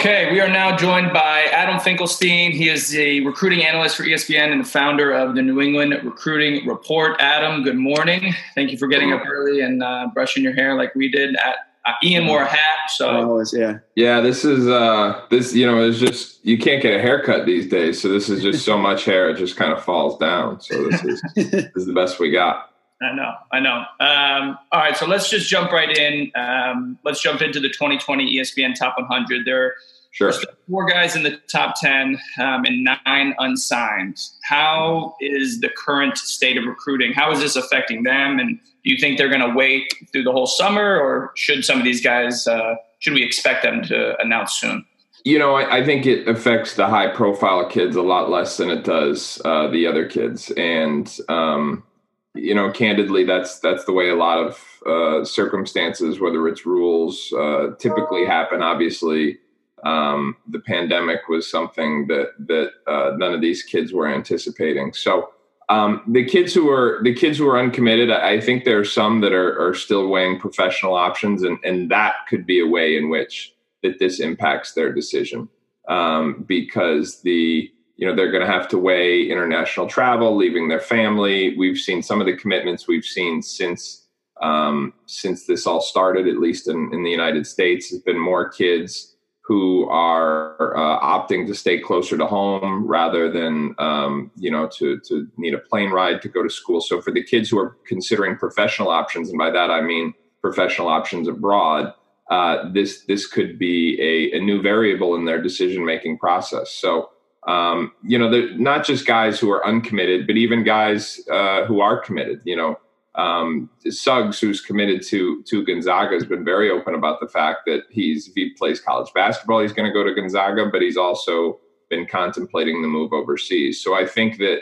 Okay, we are now joined by Adam Finkelstein. He is a recruiting analyst for ESPN and the founder of the New England Recruiting Report. Adam, good morning. Thank you for getting up early and uh, brushing your hair like we did. At, uh, Ian wore a hat, so Always, yeah. Yeah, this is uh this you know, it's just you can't get a haircut these days, so this is just so much hair it just kind of falls down. So this is this is the best we got. I know, I know. Um, all right, so let's just jump right in. Um, let's jump into the 2020 ESPN Top 100. There Sure. are four guys in the top 10 um, and nine unsigned. How is the current state of recruiting? How is this affecting them? And do you think they're going to wait through the whole summer, or should some of these guys? Uh, should we expect them to announce soon? You know, I, I think it affects the high profile kids a lot less than it does uh, the other kids. And um, you know, candidly, that's that's the way a lot of uh, circumstances, whether it's rules, uh, typically happen. Obviously, um, the pandemic was something that that uh, none of these kids were anticipating. So um, the kids who are the kids who are uncommitted, I think there are some that are, are still weighing professional options, and and that could be a way in which that this impacts their decision um, because the you know they're going to have to weigh international travel, leaving their family. We've seen some of the commitments we've seen since um, since this all started, at least in, in the United States, has been more kids who are uh, opting to stay closer to home rather than um, you know to to need a plane ride to go to school. So for the kids who are considering professional options, and by that I mean professional options abroad, uh, this this could be a, a new variable in their decision making process. So um, you know, not just guys who are uncommitted, but even guys uh, who are committed. You know, um, Suggs, who's committed to to Gonzaga, has been very open about the fact that he's if he plays college basketball, he's going to go to Gonzaga, but he's also been contemplating the move overseas. So I think that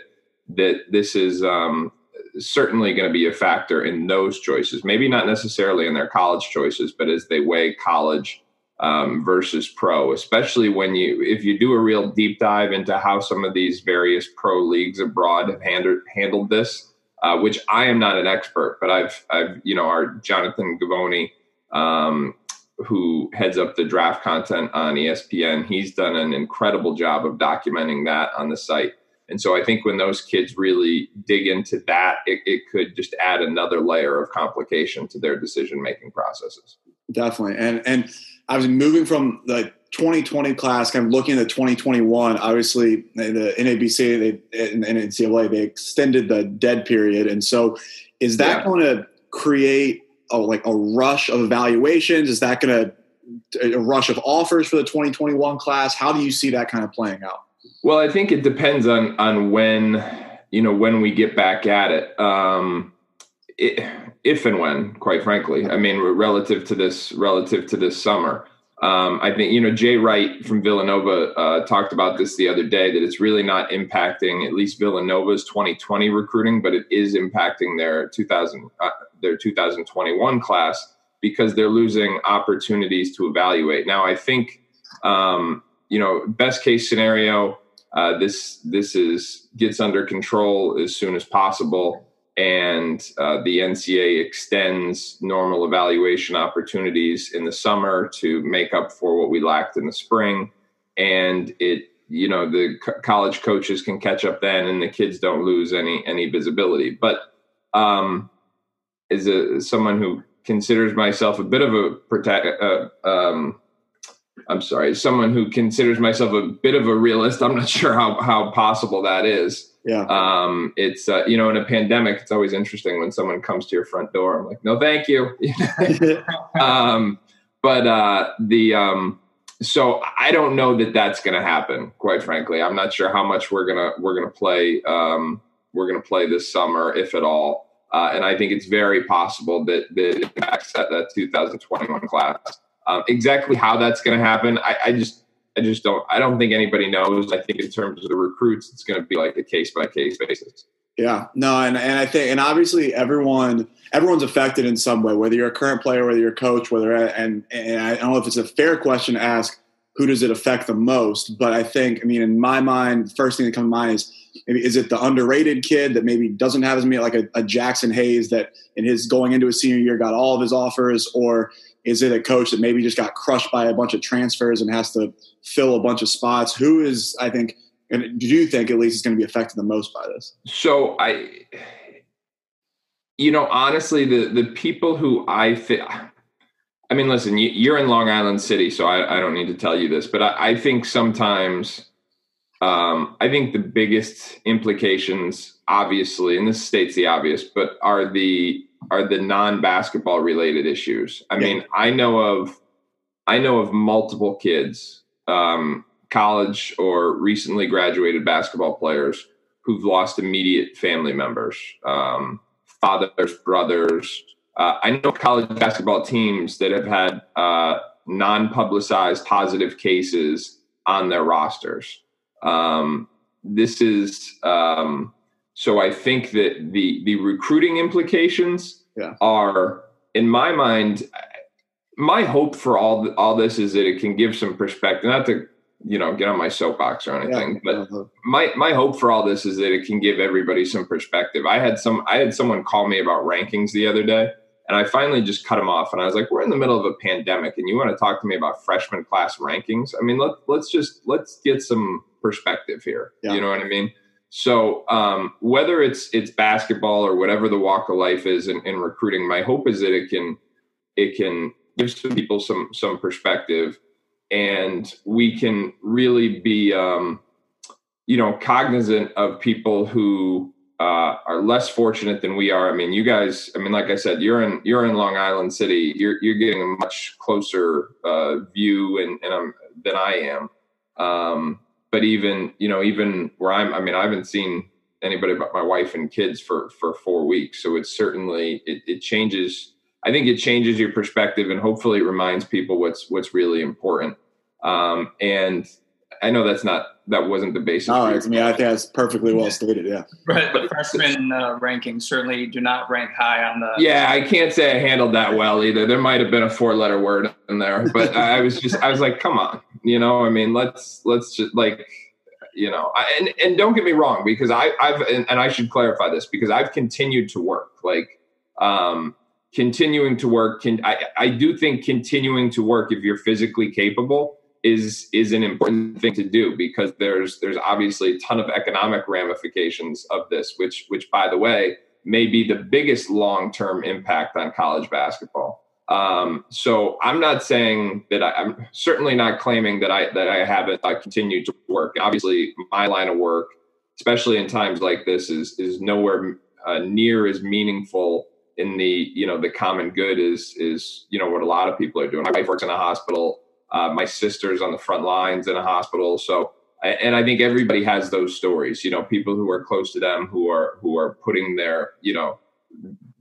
that this is um, certainly going to be a factor in those choices. Maybe not necessarily in their college choices, but as they weigh college um, versus pro, especially when you if you do a real deep dive into how some of these various pro leagues abroad have handled handled this, uh, which I am not an expert, but I've I've you know our Jonathan Givony, um, who heads up the draft content on ESPN, he's done an incredible job of documenting that on the site. And so I think when those kids really dig into that, it, it could just add another layer of complication to their decision making processes. Definitely. And and I was moving from the 2020 class, kind of looking at 2021. Obviously, the NABC they, and NCAA they extended the dead period, and so is that Yeah. going to create a, like a rush of evaluations? Is that going to a rush of offers for the 2021 class? How do you see that kind of playing out? Well, I think it depends on on when you know when we get back at it. Um, it if and when, quite frankly, I mean, relative to this, relative to this summer, um, I think you know Jay Wright from Villanova uh, talked about this the other day that it's really not impacting at least Villanova's 2020 recruiting, but it is impacting their 2000 uh, their 2021 class because they're losing opportunities to evaluate. Now, I think um, you know best case scenario, uh, this this is gets under control as soon as possible and uh, the NCA extends normal evaluation opportunities in the summer to make up for what we lacked in the spring. And it, you know, the co- college coaches can catch up then, and the kids don't lose any any visibility. But um, as a someone who considers myself a bit of a protect, uh, um, I'm sorry, someone who considers myself a bit of a realist. I'm not sure how how possible that is Yeah. um, it's uh, you know in a pandemic it's always interesting when someone comes to your front door i'm like no thank you um, but uh, the um, so i don't know that that's going to happen quite frankly i'm not sure how much we're gonna we're gonna play um, we're gonna play this summer if at all Uh, and I think it's very possible that, that impacts that, that 2021 class. Um, exactly how that's going to happen, I, I, just I just don't I don't think anybody knows. I think in terms of the recruits, it's going to be like a case by case basis. Yeah, no, and, and I think and obviously everyone everyone's affected in some way, whether you're a current player, whether you're a coach, whether and and I don't know if it's a fair question to ask who does it affect the most, but I think I mean in my mind, the first thing that comes to mind is maybe is it the underrated kid that maybe doesn't have as many like a, a Jaxson Hayes that in his going into his senior year got all of his offers, or is it a coach that maybe just got crushed by a bunch of transfers and has to fill a bunch of spots? Who is, I think, and do you think at least is going to be affected the most by this? So I, you know, honestly, the the people who I think, I mean, listen, you, are in Long Island City, so I, I, don't need to tell you this, but I, I think sometimes, um, I think the biggest implications, obviously, and this states the obvious, but are the are the non-basketball related issues. I mean, I know of I know of multiple kids, um, college or recently graduated basketball players who've lost immediate family members, um, fathers, brothers. Uh, I know college basketball teams that have had uh, non-publicized positive cases on their rosters. Um, this is um, so I think that the the recruiting implications yeah. are, in my mind, my hope for all all this is that it can give some perspective. Not to you know get on my soapbox or anything, yeah. but uh-huh. my my hope for all this is that it can give everybody some perspective. I had some I had someone call me about rankings the other day. And I finally just cut him off, and I was like, "We're in the middle of a pandemic, and you want to talk to me about freshman class rankings? I mean, let let's just let's get some perspective here. Yeah. You know what I mean? So um, whether it's it's basketball or whatever the walk of life is in, in, recruiting, my hope is that it can it can give some people some some perspective, and we can really be um, you know cognizant of people who uh, are less fortunate than we are. I mean, you guys. I mean, like I said, you're in you're in Long Island City. You're you're getting a much closer uh, view and, and um, than I am. Um, but even you know even where i'm i mean i haven't seen anybody but my wife and kids for for four weeks so it's certainly it, it changes i think it changes your perspective and hopefully it reminds people what's what's really important um, and I know that's not that wasn't the basis. No, I mean I think that's perfectly well stated. Yeah, right. But freshman uh, rankings certainly do not rank high on the. Yeah, I can't say I handled that well either. There might have been a four-letter word in there, but I was just I was like, come on, you know. I mean, let's let's just like you know, I, and and don't get me wrong because I I've and, and I should clarify this because I've continued to work like um continuing to work can I, I do think continuing to work if you're physically capable is is an important thing to do because there's there's obviously a ton of economic ramifications of this which which by the way may be the biggest long-term impact on college basketball. Um, so i'm not saying that I, am certainly not claiming that i that i haven't uh, continued to work. Obviously my line of work especially in times like this is is nowhere uh, near as meaningful in the you know the common good is is you know what a lot of people are doing. My wife works in a hospital uh, my sister's on the front lines in a hospital. So, and I think everybody has those stories. You know, people who are close to them who are who are putting their you know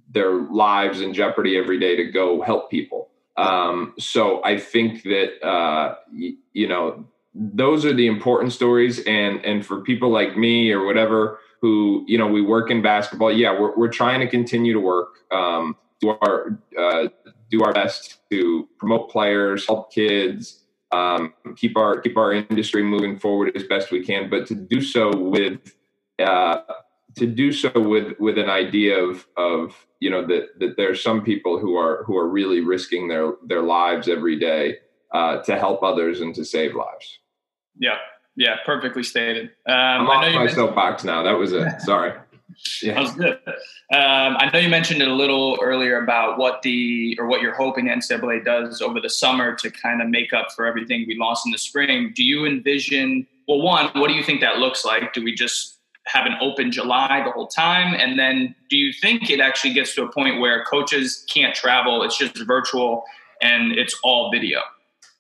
their lives in jeopardy every day to go help people. Um, so I think that uh, y- you know those are the important stories, and and for people like me or whatever who you know we work in basketball, yeah, we're we're trying to continue to work. Um, do our uh, do our best to promote players, help kids, um, keep our keep our industry moving forward as best we can. But to do so with uh, to do so with with an idea of of you know that that there are some people who are who are really risking their their lives every day uh, to help others and to save lives. Yeah, yeah, perfectly stated. Um, I'm off my soapbox now. That was it. Sorry. Yeah. That was good. Um, I know you mentioned it a little earlier about what the or what you're hoping NCAA does over the summer to kind of make up for everything we lost in the spring. Do you envision? Well, one, what do you think that looks like? Do we just have an open July the whole time? And then do you think it actually gets to a point where coaches can't travel? It's just virtual and it's all video?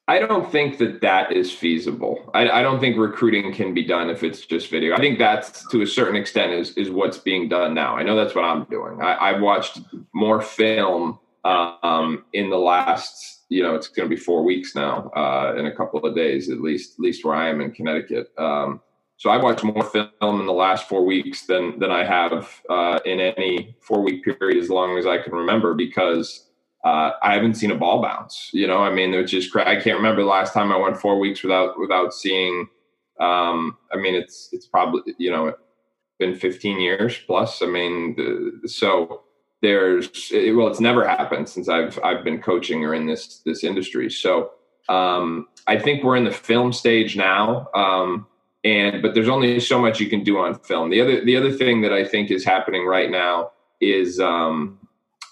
I don't think that that is feasible. I, I, don't think recruiting can be done if it's just video. I think that's to a certain extent is is what's being done now. I know that's what I'm doing. I, have watched more film um, in the last, you know, it's going to be four weeks now, uh, in a couple of days at least, at least where I am in Connecticut. Um, so I've watched more film in the last four weeks than than I have uh, in any four week period as long as I can remember because uh, I haven't seen a ball bounce. You know, I mean, it's just I can't remember the last time I went four weeks without without seeing. Um, I mean, it's it's probably you know been 15 years plus. I mean, the, so there's well, it's never happened since I've I've been coaching or in this this industry. So um, I think we're in the film stage now. Um, and but there's only so much you can do on film. The other the other thing that I think is happening right now is um,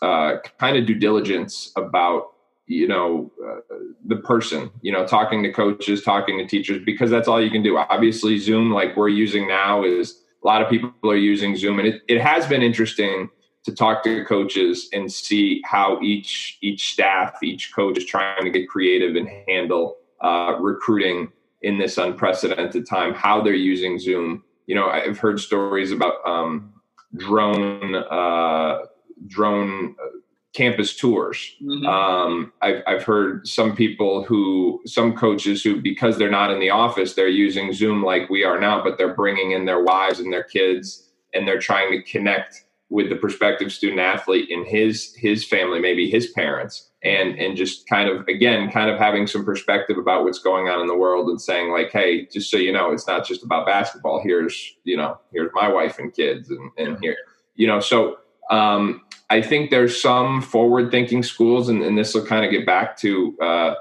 uh, kind of due diligence about you know uh, the person you know talking to coaches talking to teachers because that's all you can do. Obviously zoom like we're using now is a lot of people are using zoom and it, it has been interesting to talk to coaches and see how each each staff each coach is trying to get creative and handle uh, recruiting in this unprecedented time how they're using zoom. You know i've heard stories about um, drone uh, drone uh, campus tours. Mm-hmm. Um, I've, I've heard some people who, some coaches who, because they're not in the office, they're using Zoom like we are now, but they're bringing in their wives and their kids, and they're trying to connect with the prospective student athlete in his his family, maybe his parents, and and just kind of again, kind of having some perspective about what's going on in the world and saying like, hey, just so you know, it's not just about basketball. Here's you know, here's my wife and kids, and and here, you know, so um, I think there's some forward thinking schools, and, and this will kind of get back to uh,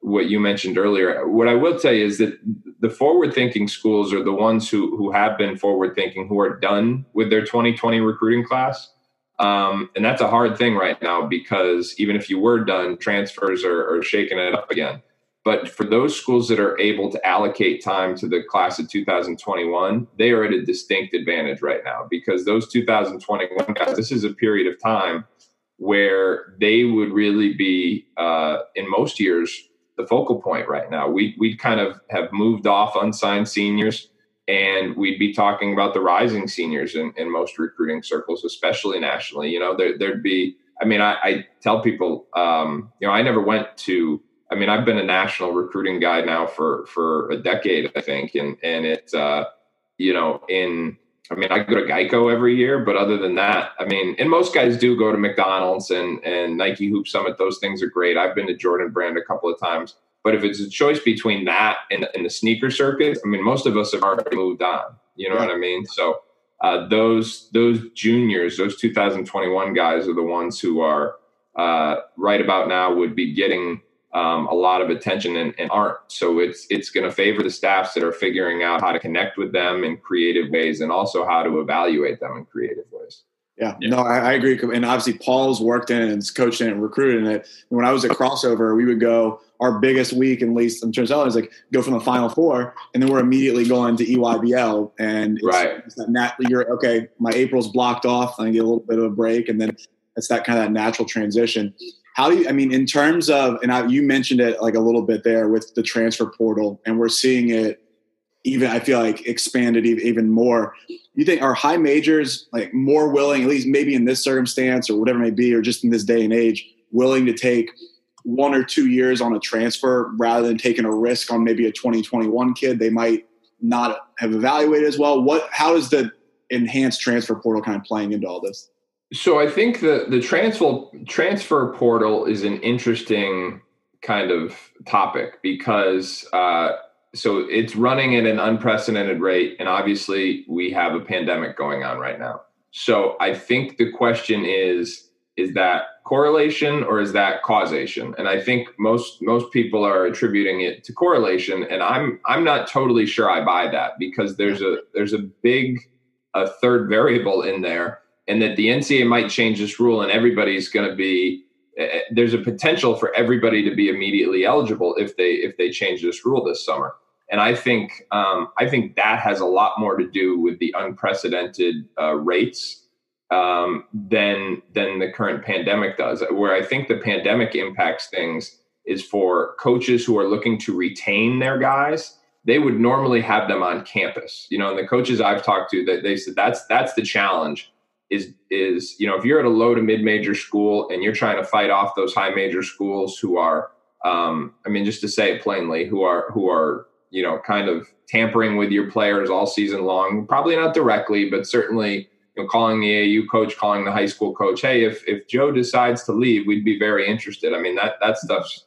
what you mentioned earlier. What I will tell you is that the forward thinking schools are the ones who, who have been forward thinking, who are done with their 2020 recruiting class. Um, and that's a hard thing right now because even if you were done, transfers are, are shaking it up again. But for those schools that are able to allocate time to the class of 2021, they are at a distinct advantage right now because those 2021 guys, this is a period of time where they would really be, uh, in most years, the focal point right now. We we kind of have moved off unsigned seniors, and we'd be talking about the rising seniors in, in most recruiting circles, especially nationally. You know, there, would be. I mean, I, I tell people, um, you know, I never went to I mean, I've been a national recruiting guy now for for a decade, I think, and and it, uh, you know, in I mean, I go to Geico every year, but other than that, I mean, and most guys do go to McDonald's and and Nike Hoop Summit. Those things are great. I've been to Jordan Brand a couple of times, but if it's a choice between that and, and the sneaker circuit, I mean, most of us have already moved on. You know yeah. what I mean? So uh, those those juniors, those 2021 guys, are the ones who are uh, right about now would be getting um, a lot of attention and, and aren't. So it's it's going to favor the staffs that are figuring out how to connect with them in creative ways and also how to evaluate them in creative ways. Yeah, yeah. no, I, I, agree. And obviously, Paul's worked in and coached in and recruited in it. And when I was at Crossover, we would go our biggest week, at least in terms of is like go from the Final Four, and then we're immediately going to EYBL. And it's, right, it's that nat- you're okay. My April's blocked off, I get a little bit of a break, and then it's that kind of that natural transition. How do you, I mean, in terms of, and I, you mentioned it like a little bit there with the transfer portal, and we're seeing it even, I feel like, expanded even more. You think are high majors like more willing, at least maybe in this circumstance or whatever it may be, or just in this day and age, willing to take one or two years on a transfer rather than taking a risk on maybe a 2021 kid they might not have evaluated as well? What, how is the enhanced transfer portal kind of playing into all this? So I think the the transfer transfer portal is an interesting kind of topic because uh, so it's running at an unprecedented rate, and obviously we have a pandemic going on right now. So I think the question is is that correlation or is that causation and i think most most people are attributing it to correlation and i'm i'm not totally sure i buy that because there's a there's a big a third variable in there and that the NCAA might change this rule and everybody's going to be uh, there's a potential for everybody to be immediately eligible if they if they change this rule this summer. And I think um, I think that has a lot more to do with the unprecedented uh, rates um, than than the current pandemic does. Where I think the pandemic impacts things is for coaches who are looking to retain their guys. They would normally have them on campus, you know. And the coaches I've talked to, that they said that's that's the challenge. Is is you know if you're at a low to mid major school and you're trying to fight off those high major schools who are, um, I mean, just to say it plainly, who are who are you know kind of tampering with your players all season long. Probably not directly, but certainly you know, calling the AU coach, calling the high school coach, hey, if if Joe decides to leave, we'd be very interested. I mean, that that stuff's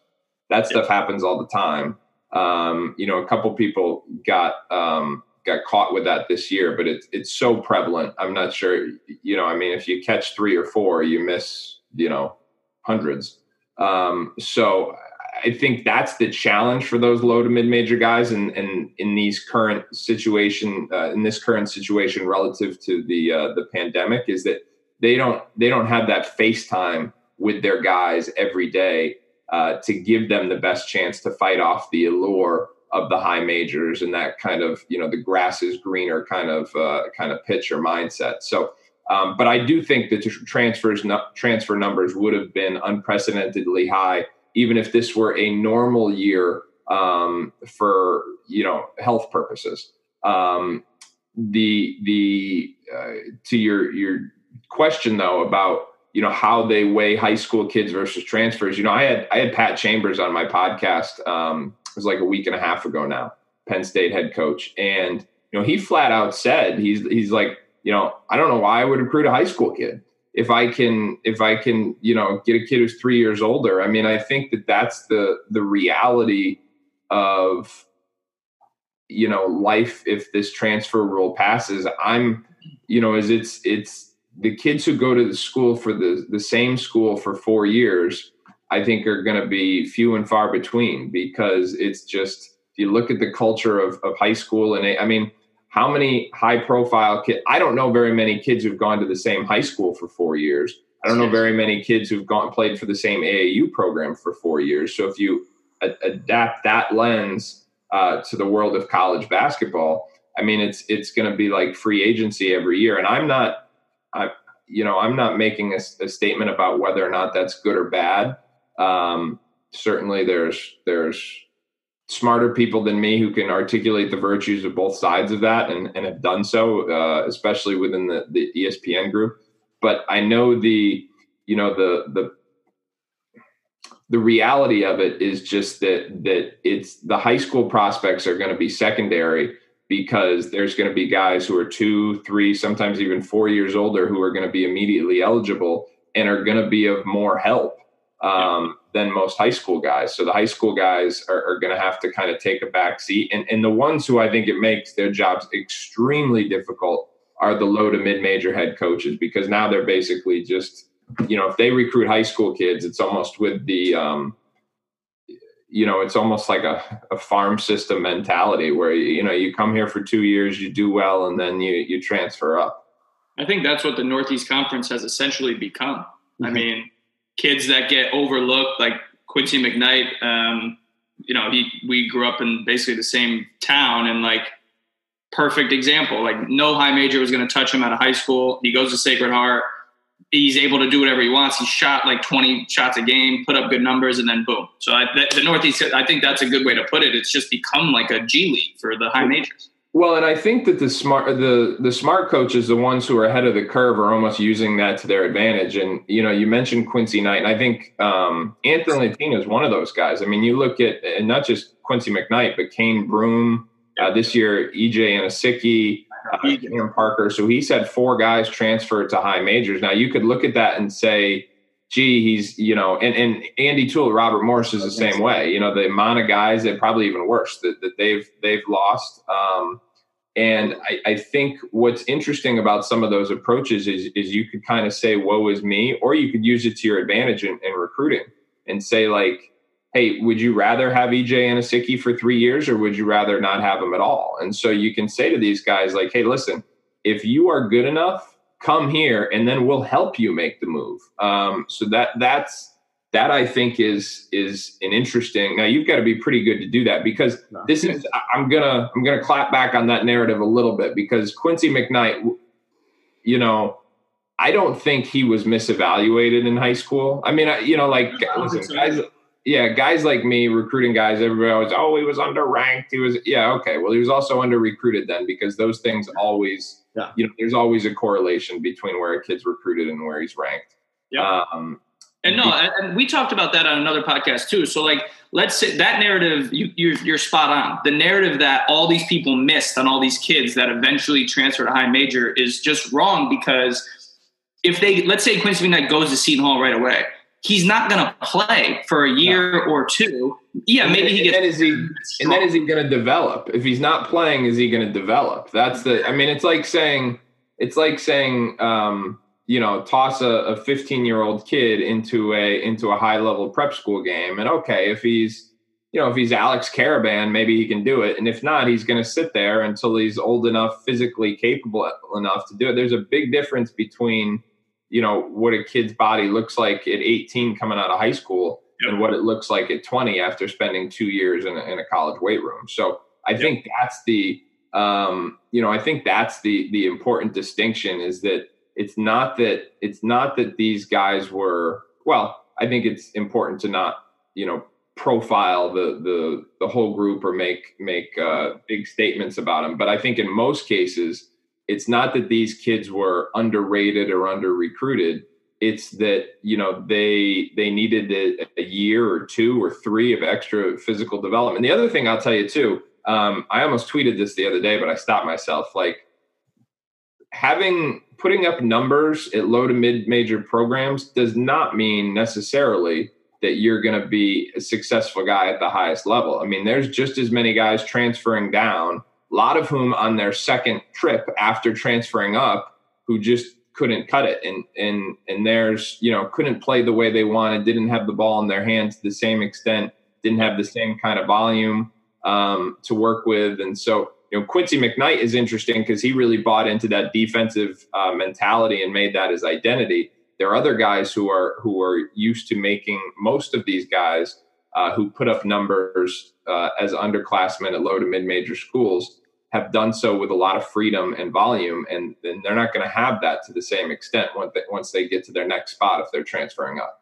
that stuff happens all the time. Um, you know, a couple people got um, got caught with that this year, but it's it's so prevalent. I'm not sure. You know, I mean, if you catch three or four, you miss you know hundreds. Um, so I think that's the challenge for those low to mid major guys, and in, in, these current situation, uh, in this current situation relative to the uh, the pandemic, is that they don't they don't have that FaceTime with their guys every day uh, to give them the best chance to fight off the allure of the high majors and that kind of you know the grass is greener kind of uh, kind of pitch or mindset. So. Um, but I do think that transfers transfer numbers would have been unprecedentedly high even if this were a normal year um, for you know health purposes. Um, the the uh, to your your question though about you know how they weigh high school kids versus transfers. You know, I had I had Pat Chambers on my podcast. Was like a week and a half ago now. Penn State head coach, and you know he flat out said he's he's like you know I don't know why I would recruit a high school kid if I can if I can you know get a kid who's three years older. I mean, I think that that's the the reality of you know life if this transfer rule passes. I'm you know is it's it's the kids who go to the school for the the same school for four years. I think are going to be few and far between because it's just if you look at the culture of, of high school and I mean how many high profile kids i don't know very many kids who've gone to the same high school for four years. I don't know very many kids who've gone played for the same aau program for four years. So if you a- adapt that lens uh, to the world of college basketball i mean it's it's going to be like free agency every year. And i'm not i you know i'm not making a, a statement about whether or not that's good or bad um, certainly there's there's smarter people than me who can articulate the virtues of both sides of that and, and have done so, uh, especially within the, the ESPN group. But I know the, you know, the, the, the reality of it is just that that it's the high school prospects are going to be secondary because there's going to be guys who are two, three, sometimes even four years older who are going to be immediately eligible and are going to be of more help um, than most high school guys. So the high school guys are, are going to have to kind of take a back seat. And, and the ones who I think it makes their jobs extremely difficult are the low to mid major head coaches because now they're basically just, you know, if they recruit high school kids, it's almost with the, um, you know, it's almost like a, a farm system mentality where, you know, you come here for two years, you do well, and then you, you transfer up. I think that's what the Northeast Conference has essentially become. Mm-hmm. I mean, kids that get overlooked, like Quincy McKnight. Um, you know, he we grew up in basically the same town, and like perfect example. Like no high major was going to touch him out of high school. He goes to Sacred Heart. He's able to do whatever he wants. He shot like 20 shots a game, put up good numbers, and then boom. So I, the, the Northeast, I think that's a good way to put it. It's just become like a G League for the high majors. Well, and I think that the smart the the smart coaches, the ones who are ahead of the curve, are almost using that to their advantage. And you know, you mentioned Quincy Knight, and I think um, Anthony Latina is one of those guys. I mean, you look at and not just Quincy McKnight, but Cane Broome uh, this year, EJ Anosike, uh, Cam Parker. So he's had four guys transfer to high majors. Now you could look at that and say, gee, he's you know, and and Andy Toole, Robert Morris is the same way. You know, the amount of guys that probably even worse that, that they've they've lost. Um, and I, I, think what's interesting about some of those approaches is, is you could kind of say, woe is me, or you could use it to your advantage in, in recruiting and say, like, hey, would you rather have EJ Anosike for three years or would you rather not have him at all? And so you can say to these guys, like, hey, listen, if you are good enough, come here and then we'll help you make the move. Um, so that that's that I think is is an interesting. Now you've got to be pretty good to do that because this is. I'm gonna I'm gonna clap back on that narrative a little bit because Quincy McKnight, you know, I don't think he was misevaluated in high school. I mean, I, you know, like listen, guys yeah, guys like me recruiting guys, everybody always, oh, he was underranked. He was, yeah, okay. Well, he was also under recruited then because those things always, Yeah. you know, there's always a correlation between where a kid's recruited and where he's ranked. Yeah. Um, And no, and we talked about that on another podcast too. So like, let's say that narrative, you, you're, you're spot on. The narrative that all these people missed on all these kids that eventually transfer to high major is just wrong because if they, let's say Quincy McKnight goes to Seton Hall right away, he's not going to play for a year or two. Yeah, maybe he and gets. is he, and then is he going to develop? If he's not playing, is he going to develop? That's the. I mean, it's like saying, it's like saying, um, you know, toss a, a 15 year old kid into a into a high level prep school game, and okay, if he's you know if he's Alex Karaban, maybe he can do it, and if not, he's going to sit there until he's old enough, physically capable enough to do it. There's a big difference between you know what a kid's body looks like at 18 coming out of high school Yep. and what it looks like at 20 after spending two years in a, in a college weight room. So I think that's the um, you know I think that's the the important distinction is that it's not that it's not that these guys were well. I think it's important to not you know profile the the the whole group or make make uh, big statements about them. But I think in most cases, it's not that these kids were underrated or under recruited it's that you know they they needed a, a, year or two or three of extra physical development. The other thing I'll tell you too, um, I almost tweeted this the other day, but I stopped myself. Like having putting up numbers at low to mid major programs does not mean necessarily that you're going to be a successful guy at the highest level. I mean, there's just as many guys transferring down, a lot of whom on their second trip after transferring up, who just couldn't cut it. And and and there's you know couldn't play the way they wanted didn't have the ball in their hands to the same extent didn't have the same kind of volume um, to work with. And so you know quincy mcknight is interesting because he really bought into that defensive uh, mentality and made that his identity. There are other guys who are who are used to making most of these guys uh, who put up numbers uh, as underclassmen at low to mid major schools have done so with a lot of freedom and volume, and, and they're not going to have that to the same extent once they, once they get to their next spot if they're transferring up.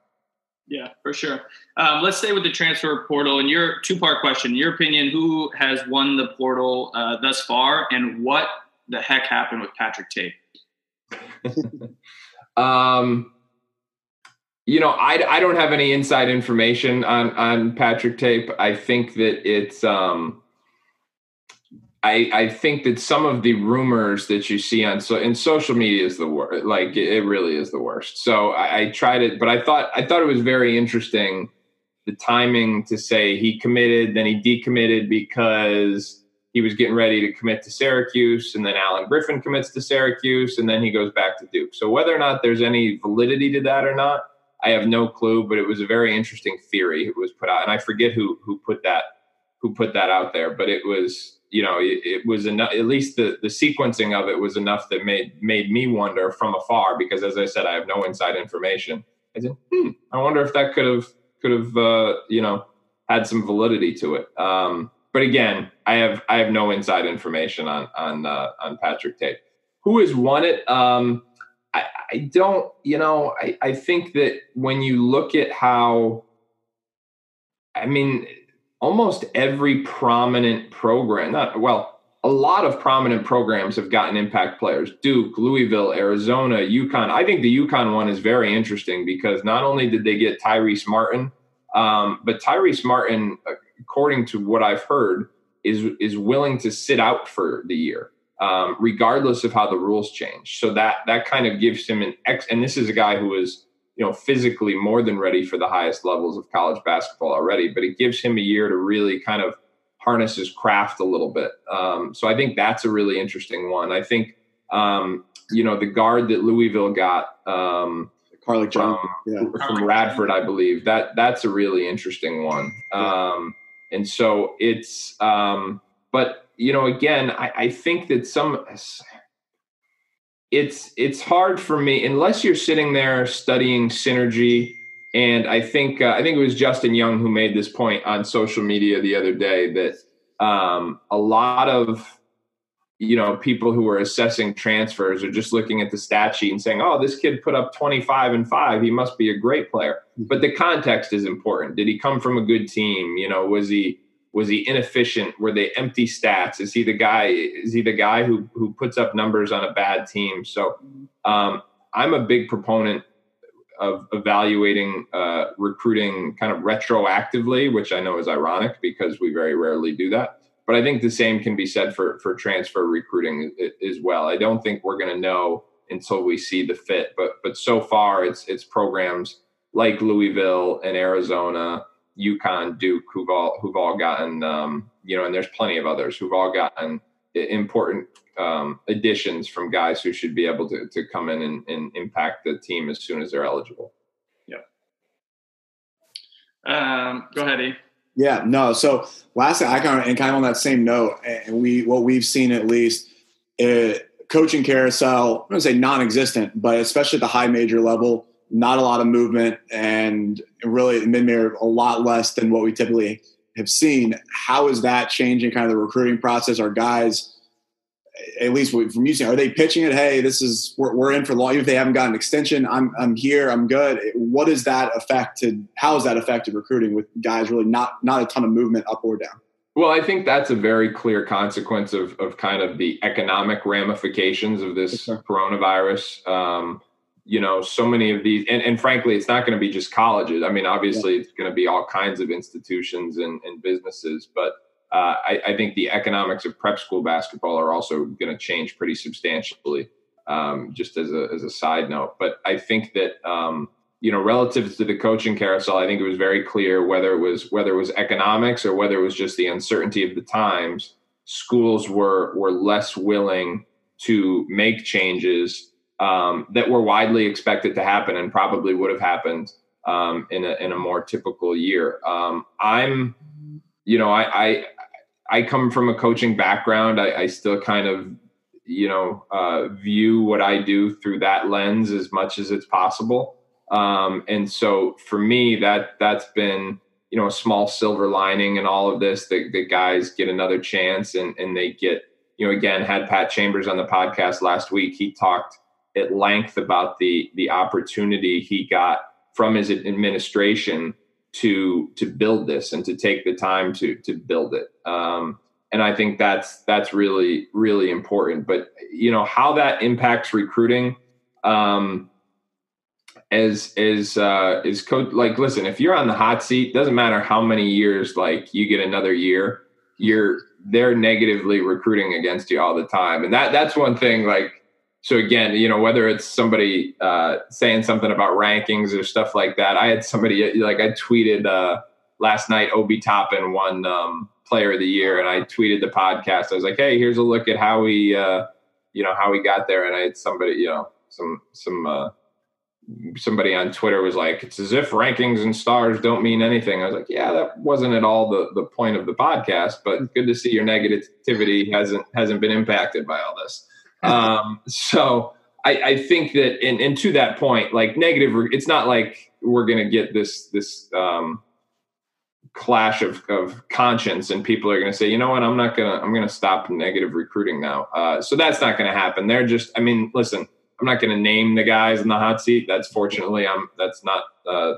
Yeah, for sure. Um, let's stay with the transfer portal. And your two part question, in your opinion, who has won the portal uh, thus far, and what the heck happened with Patrick Tape? um, you know, I, I don't have any inside information on on Patrick Tape. I think that it's um, I, I think that some of the rumors that you see on so in social media is the worst. Like it really is the worst. So I, I tried it, but I thought I thought it was very interesting the timing to say he committed, then he decommitted because he was getting ready to commit to Syracuse, and then Alan Griffin commits to Syracuse, and then he goes back to Duke. So whether or not there's any validity to that or not, I have no clue. But it was a very interesting theory it was put out, and I forget who who put that who put that out there, but it was you know, it, it, was enough. At least the the sequencing of it was enough that made made me wonder from afar. Because as I said, I have no inside information. I said, hmm, I wonder if that could have could have uh, you know had some validity to it. Um, but again, I have I have no inside information on on uh, on Patrick Tape. Who has won it? Um, I, I don't. You know, I, I think that when you look at how, I mean almost every prominent program, not well, a lot of prominent programs have gotten impact players. Duke, Louisville, Arizona, UConn. I think the UConn one is very interesting because not only did they get Tyrese Martin, um, but Tyrese Martin, according to what I've heard, is is willing to sit out for the year, um, regardless of how the rules change. So that that kind of gives him an ex. And this is a guy who is you know, physically more than ready for the highest levels of college basketball already, but it gives him a year to really kind of harness his craft a little bit. Um, so I think that's a really interesting one. I think, um, you know, the guard that Louisville got, um, Carlik Johnson, from, yeah. from Radford, I believe that that's a really interesting one. Um, and so it's, um, but you know, again, I, I think that some, it's it's hard for me unless you're sitting there studying synergy and i think uh, i think it was justin young who made this point on social media the other day that um, a lot of you know people who are assessing transfers are just looking at the stat sheet and saying oh this kid put up 25 and 5 he must be a great player But the context is important. Did he come from a good team? You know, was he was he inefficient? Were they empty stats? Is he the guy? Is he the guy who who puts up numbers on a bad team? So um, I'm a big proponent of evaluating uh, recruiting kind of retroactively, which I know is ironic because we very rarely do that. But I think the same can be said for for transfer recruiting as well. I don't think we're going to know until we see the fit. But but so far, it's it's programs like Louisville and Arizona, UConn, Duke, who've all who've all gotten um, you know, and there's plenty of others who've all gotten important um, additions from guys who should be able to to come in and, and impact the team as soon as they're eligible. Yeah. Um, go ahead, E. Yeah, no. So last I kind of and kind of on that same note, and we what we've seen at least, it, coaching carousel, I'm going to say non-existent, but especially at the high major level, not a lot of movement, and really mid major a lot less than what we typically have seen. How is that changing kind of the recruiting process? Are guys at least from you are they pitching it? Hey, this is we're, we're in for long. Even if they haven't got an extension, I'm I'm here. I'm good. What is that affected? How has that affected recruiting with guys really not not a ton of movement up or down? Well, I think that's a very clear consequence of, of kind of the economic ramifications of this coronavirus. Um, you know, so many of these, and, and frankly, it's not going to be just colleges. I mean, obviously, yeah. it's going to be all kinds of institutions and, and businesses, but uh, I, I, think the economics of prep school basketball are also going to change pretty substantially. Um, just as a as a side note, but I think that um, you know, relative to the coaching carousel, I think it was very clear whether it was whether it was economics or whether it was just the uncertainty of the times. Schools were were less willing to make changes um, that were widely expected to happen and probably would have happened um, in a in a more typical year. Um, I'm, you know, I, I, I come from a coaching background. I, I still kind of you know uh, view what I do through that lens as much as it's possible. Um, and so for me, that that's been you know a small silver lining in all of this that, the guys get another chance and and they get you know again had Pat Chambers on the podcast last week. He talked at length about the the opportunity he got from his administration to to build this and to take the time to to build it. Um, and I think that's that's really really important. But you know how that impacts recruiting. Um, as as uh is coach like listen if you're on the hot seat doesn't matter how many years like you get another year you're they're negatively recruiting against you all the time and that that's one thing like so again you know whether it's somebody uh saying something about rankings or stuff like that i had somebody like i tweeted uh last night obi toppin won um player of the year and i tweeted the podcast i was like hey here's a look at how we uh you know how we got there and i had somebody you know some some uh somebody on Twitter was like, "It's as if rankings and stars don't mean anything." I was like, "Yeah, that wasn't at all the the point of the podcast, but good to see your negativity hasn't hasn't been impacted by all this." Um, so I, I, think that, and, and to that point, like negative, it's not like we're going to get this this um, clash of, of conscience, and people are going to say, "You know what? I'm not gonna I'm going to stop negative recruiting now." Uh, so that's not going to happen. They're just, I mean, listen I'm not going to name the guys in the hot seat. That's fortunately, I'm that's not uh,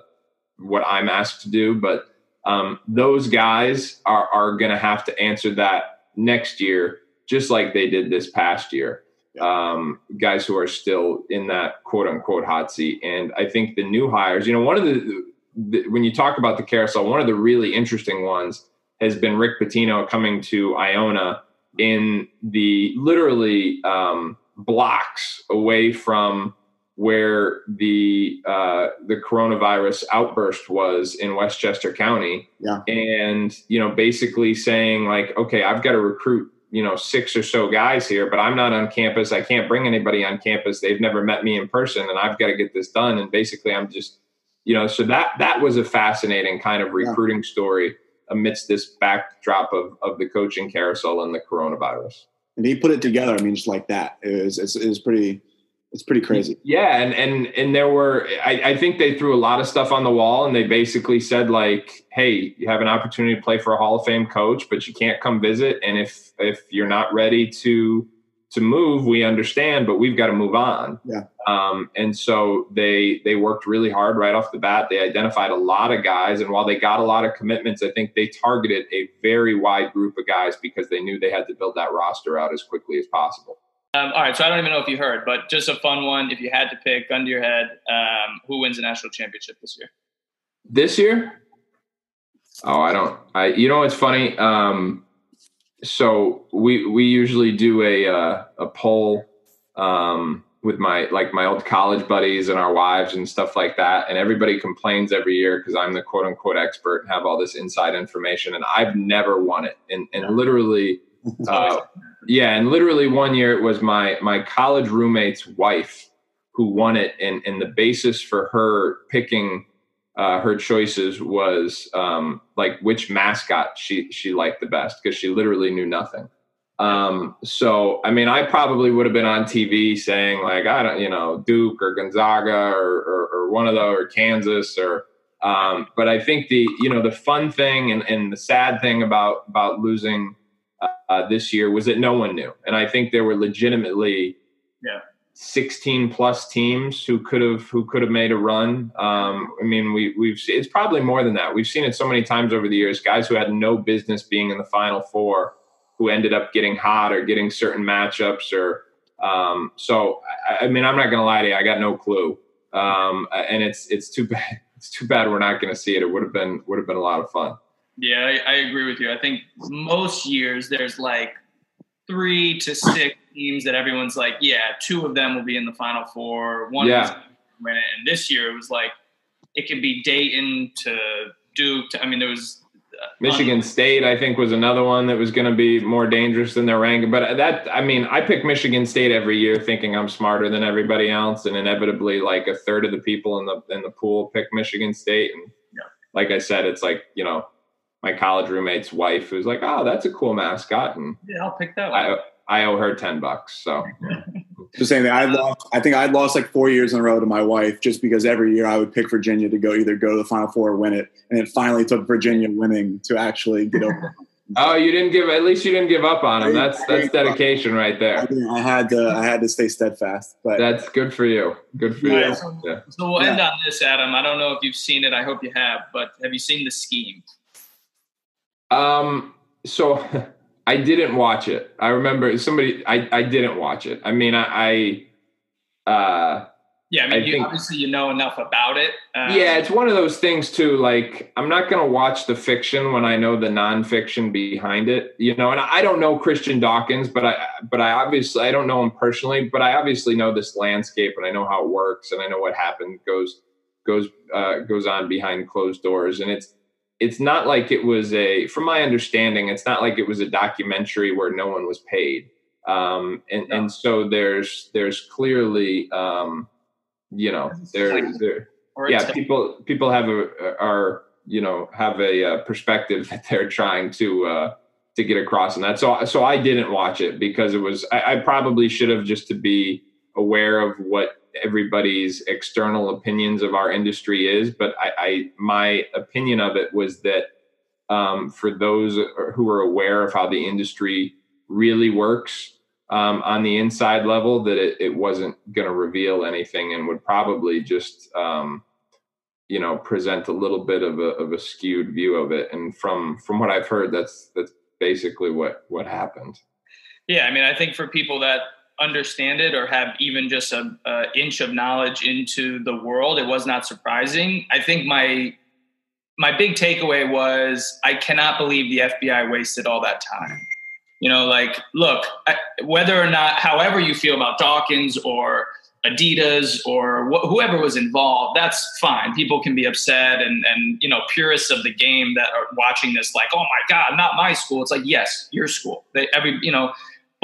what I'm asked to do. But um, those guys are are going to have to answer that next year, just like they did this past year. Um, guys who are still in that quote unquote hot seat, and I think the new hires. You know, one of the, the when you talk about the carousel, one of the really interesting ones has been Rick Pitino coming to Iona in the literally. Um, blocks away from where the uh, the coronavirus outburst was in Westchester County. Yeah. And you know, basically saying like, okay, I've got to recruit you know six or so guys here, but I'm not on campus. I can't bring anybody on campus. They've never met me in person, and I've got to get this done. And basically, I'm just you know, so that that was a fascinating kind of recruiting yeah. story amidst this backdrop of of the coaching carousel and the coronavirus and he put it together. I mean, just like that. It was it's, it was pretty. It's pretty crazy. Yeah, and and and there were. I, I think they threw a lot of stuff on the wall, and they basically said like, "Hey, you have an opportunity to play for a Hall of Fame coach, but you can't come visit. And if if you're not ready to to move, we understand, but we've got to move on." Yeah. Um, and so they they worked really hard right off the bat. They identified a lot of guys, and while they got a lot of commitments, I think they targeted a very wide group of guys because they knew they had to build that roster out as quickly as possible. Um, all right, so I don't even know if you heard, but just a fun one. If you had to pick, gun to your head, um, who wins the national championship this year? This year? Oh, I don't. I you know it's funny. Um, so we we usually do a uh, a poll um, with my like my old college buddies and our wives and stuff like that, and everybody complains every year because I'm the quote unquote expert and have all this inside information, and I've never won it. And and literally, uh, yeah, and literally one year it was my my college roommate's wife who won it, and and the basis for her picking uh, her choices was um, like which mascot she she liked the best because she literally knew nothing. Um, so I mean, I probably would have been on TV saying like I don't, you know, Duke or Gonzaga or or, or one of those or Kansas or. Um, but I think the you know the fun thing and, and the sad thing about about losing uh, this year was that no one knew, and I think there were legitimately yeah 16 plus teams who could have who could have made a run. Um, I mean, we we've it's probably more than that. We've seen it so many times over the years. Guys who had no business being in the Final Four, who ended up getting hot or getting certain matchups, or um, so. I, I, mean, I'm not going to lie to you. I got no clue, um, and it's it's too bad. It's too bad we're not going to see it. It would have been would have been a lot of fun. Yeah, I, I agree with you. I think most years there's like three to six teams that everyone's like, yeah, two of them will be in the final four. One yeah. win it. And this year it was like it could be Dayton to Duke. To, I mean, there was uh, Michigan State. I think was another one that was going to be more dangerous than their ranking. But that, I mean, I pick Michigan State every year, thinking I'm smarter than everybody else, and inevitably, like a third of the people in the in the pool pick Michigan State. And yeah. like I said, it's like you know my college roommate's wife who's like, "Oh, that's a cool mascot," and yeah, I'll pick that. One. I I owe her ten bucks. So the same thing. I lost. I think I'd lost like four years in a row to my wife just because every year I would pick Virginia to go either go to the Final Four or win it, and it finally took Virginia winning to actually get over. oh, you didn't give. At least you didn't give up on him. That's that's dedication right there. I, I had to. I had to stay steadfast. But that's good for you. Good for yeah, you. So, yeah. so we'll end on this, Adam. I don't know if you've seen it. I hope you have. But have you seen the scheme? Um. So I didn't watch it. I remember somebody. I I didn't watch it. I mean, I. I uh, yeah, I mean, I you, think, obviously you know enough about it. Um, yeah, it's one of those things too. Like, I'm not going to watch the fiction when I know the nonfiction behind it. You know, and I don't know Christian Dawkins, but I, but I obviously I don't know him personally, but I obviously know this landscape and I know how it works and I know what happened goes goes uh, goes on behind closed doors, and it's it's not like it was a from my understanding it's not like it was a documentary where no one was paid um, and no. and so there's there's clearly um, you know there there yeah people people have a are you know have a, a, perspective that they're trying to uh, to get across and that so so I didn't watch it because it was I, I probably should have just to be aware of what everybody's external opinions of our industry is, but I, I my opinion of it was that um, for those who are aware of how the industry really works um, on the inside level, that it, it wasn't going to reveal anything and would probably just um, you know present a little bit of a, of a skewed view of it. And from from what I've heard, that's that's basically what what happened. Yeah, I mean, I think for people that understand it or have even just a, a, inch of knowledge into the world it was not surprising. I think my my big takeaway was i cannot believe the fbi wasted all that time. You know like look I, whether or not however you feel about dawkins or adidas or wh- whoever was involved that's fine. People can be upset and and you know purists of the game that are watching this like oh my god not my school. It's like yes your school. They, every you know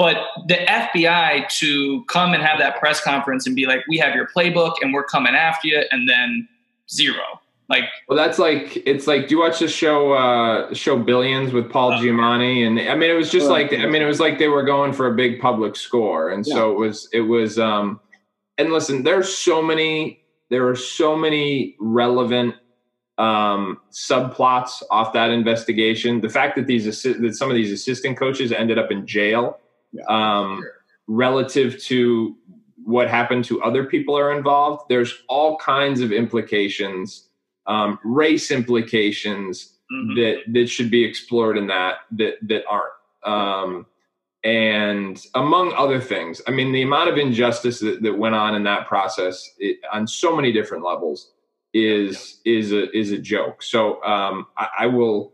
but the FBI to come and have that press conference and be like, we have your playbook and we're coming after you, and then zero. Like, well, that's like it's like. Do you watch the show uh, show Billions with Paul uh, Giamatti? And I mean, it was just like I mean, it was like they were going for a big public score, and yeah. so it was it was. um And listen, there's so many there are so many relevant um, subplots off that investigation. The fact that these assi- that some of these assistant coaches ended up in jail um, relative to what happened to other people are involved. There's all kinds of implications, um, race implications mm-hmm. that that should be explored in that that that aren't. Um, and among other things, I mean, the amount of injustice that, that went on in that process it, on so many different levels is is a is a joke. So um, I, I will,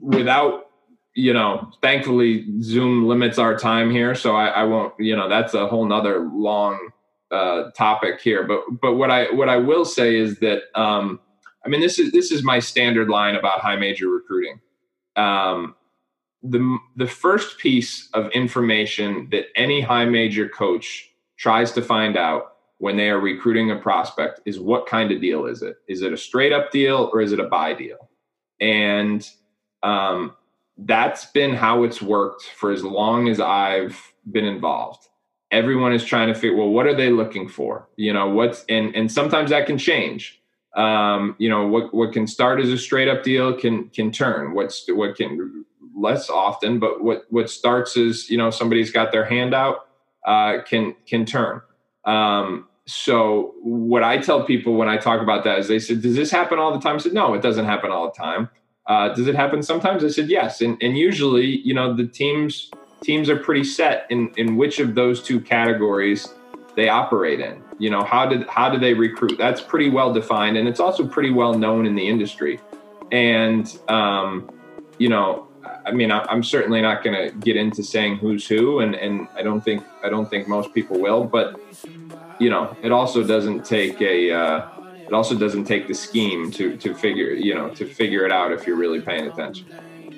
without you know, thankfully Zoom limits our time here, so I, I won't. You know, that's a whole nother long uh, topic here. But but what I what I will say is that um, I mean this is this is my standard line about high major recruiting. Um, the the first piece of information that any high major coach tries to find out when they are recruiting a prospect is what kind of deal is it? Is it a straight up deal or is it a buy deal? And um, that's been how it's worked for as long as I've been involved. Everyone is trying to figure, well, what are they looking for? You know, what's and and sometimes that can change. Um, you know, what what can start as a straight up deal can can turn. What's what can less often, but what what starts as you know somebody's got their hand out uh, can can turn. Um, so what I tell people when I talk about that is they said, "Does this happen all the time?" I said, "No, it doesn't happen all the time." Uh, does it happen sometimes? I said yes, and and usually, you know, the teams teams are pretty set in in which of those two categories they operate in. You know, how did how do they recruit? That's pretty well defined, and it's also pretty well known in the industry. And um, you know, I mean, I'm certainly not going to get into saying who's who, and and I don't think I don't think most people will, but you know, it also doesn't take a uh, it also doesn't take the scheme to to figure you know to figure it out if you're really paying attention.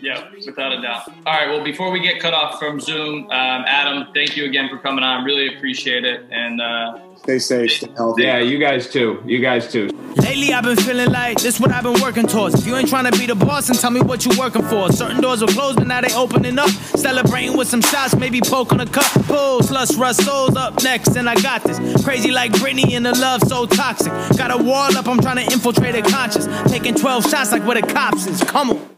Yeah, without a doubt. All right. Well, before we get cut off from Zoom, um, Adam, thank you again for coming on. Really appreciate it. And uh, stay safe, stay healthy. Yeah, you guys too. You guys too. Lately, I've been feeling like this what I've been working towards. If you ain't trying to be the boss, then tell me what you working for. Certain doors were closed, but now they opening up. Celebrating with some shots, maybe poke on a cup. Pulls, lust, rust, souls up next, and I got this. Crazy like Britney and the love so toxic. Got a wall up, I'm trying to infiltrate a conscience. Taking 12 shots like where the cops is. Come on.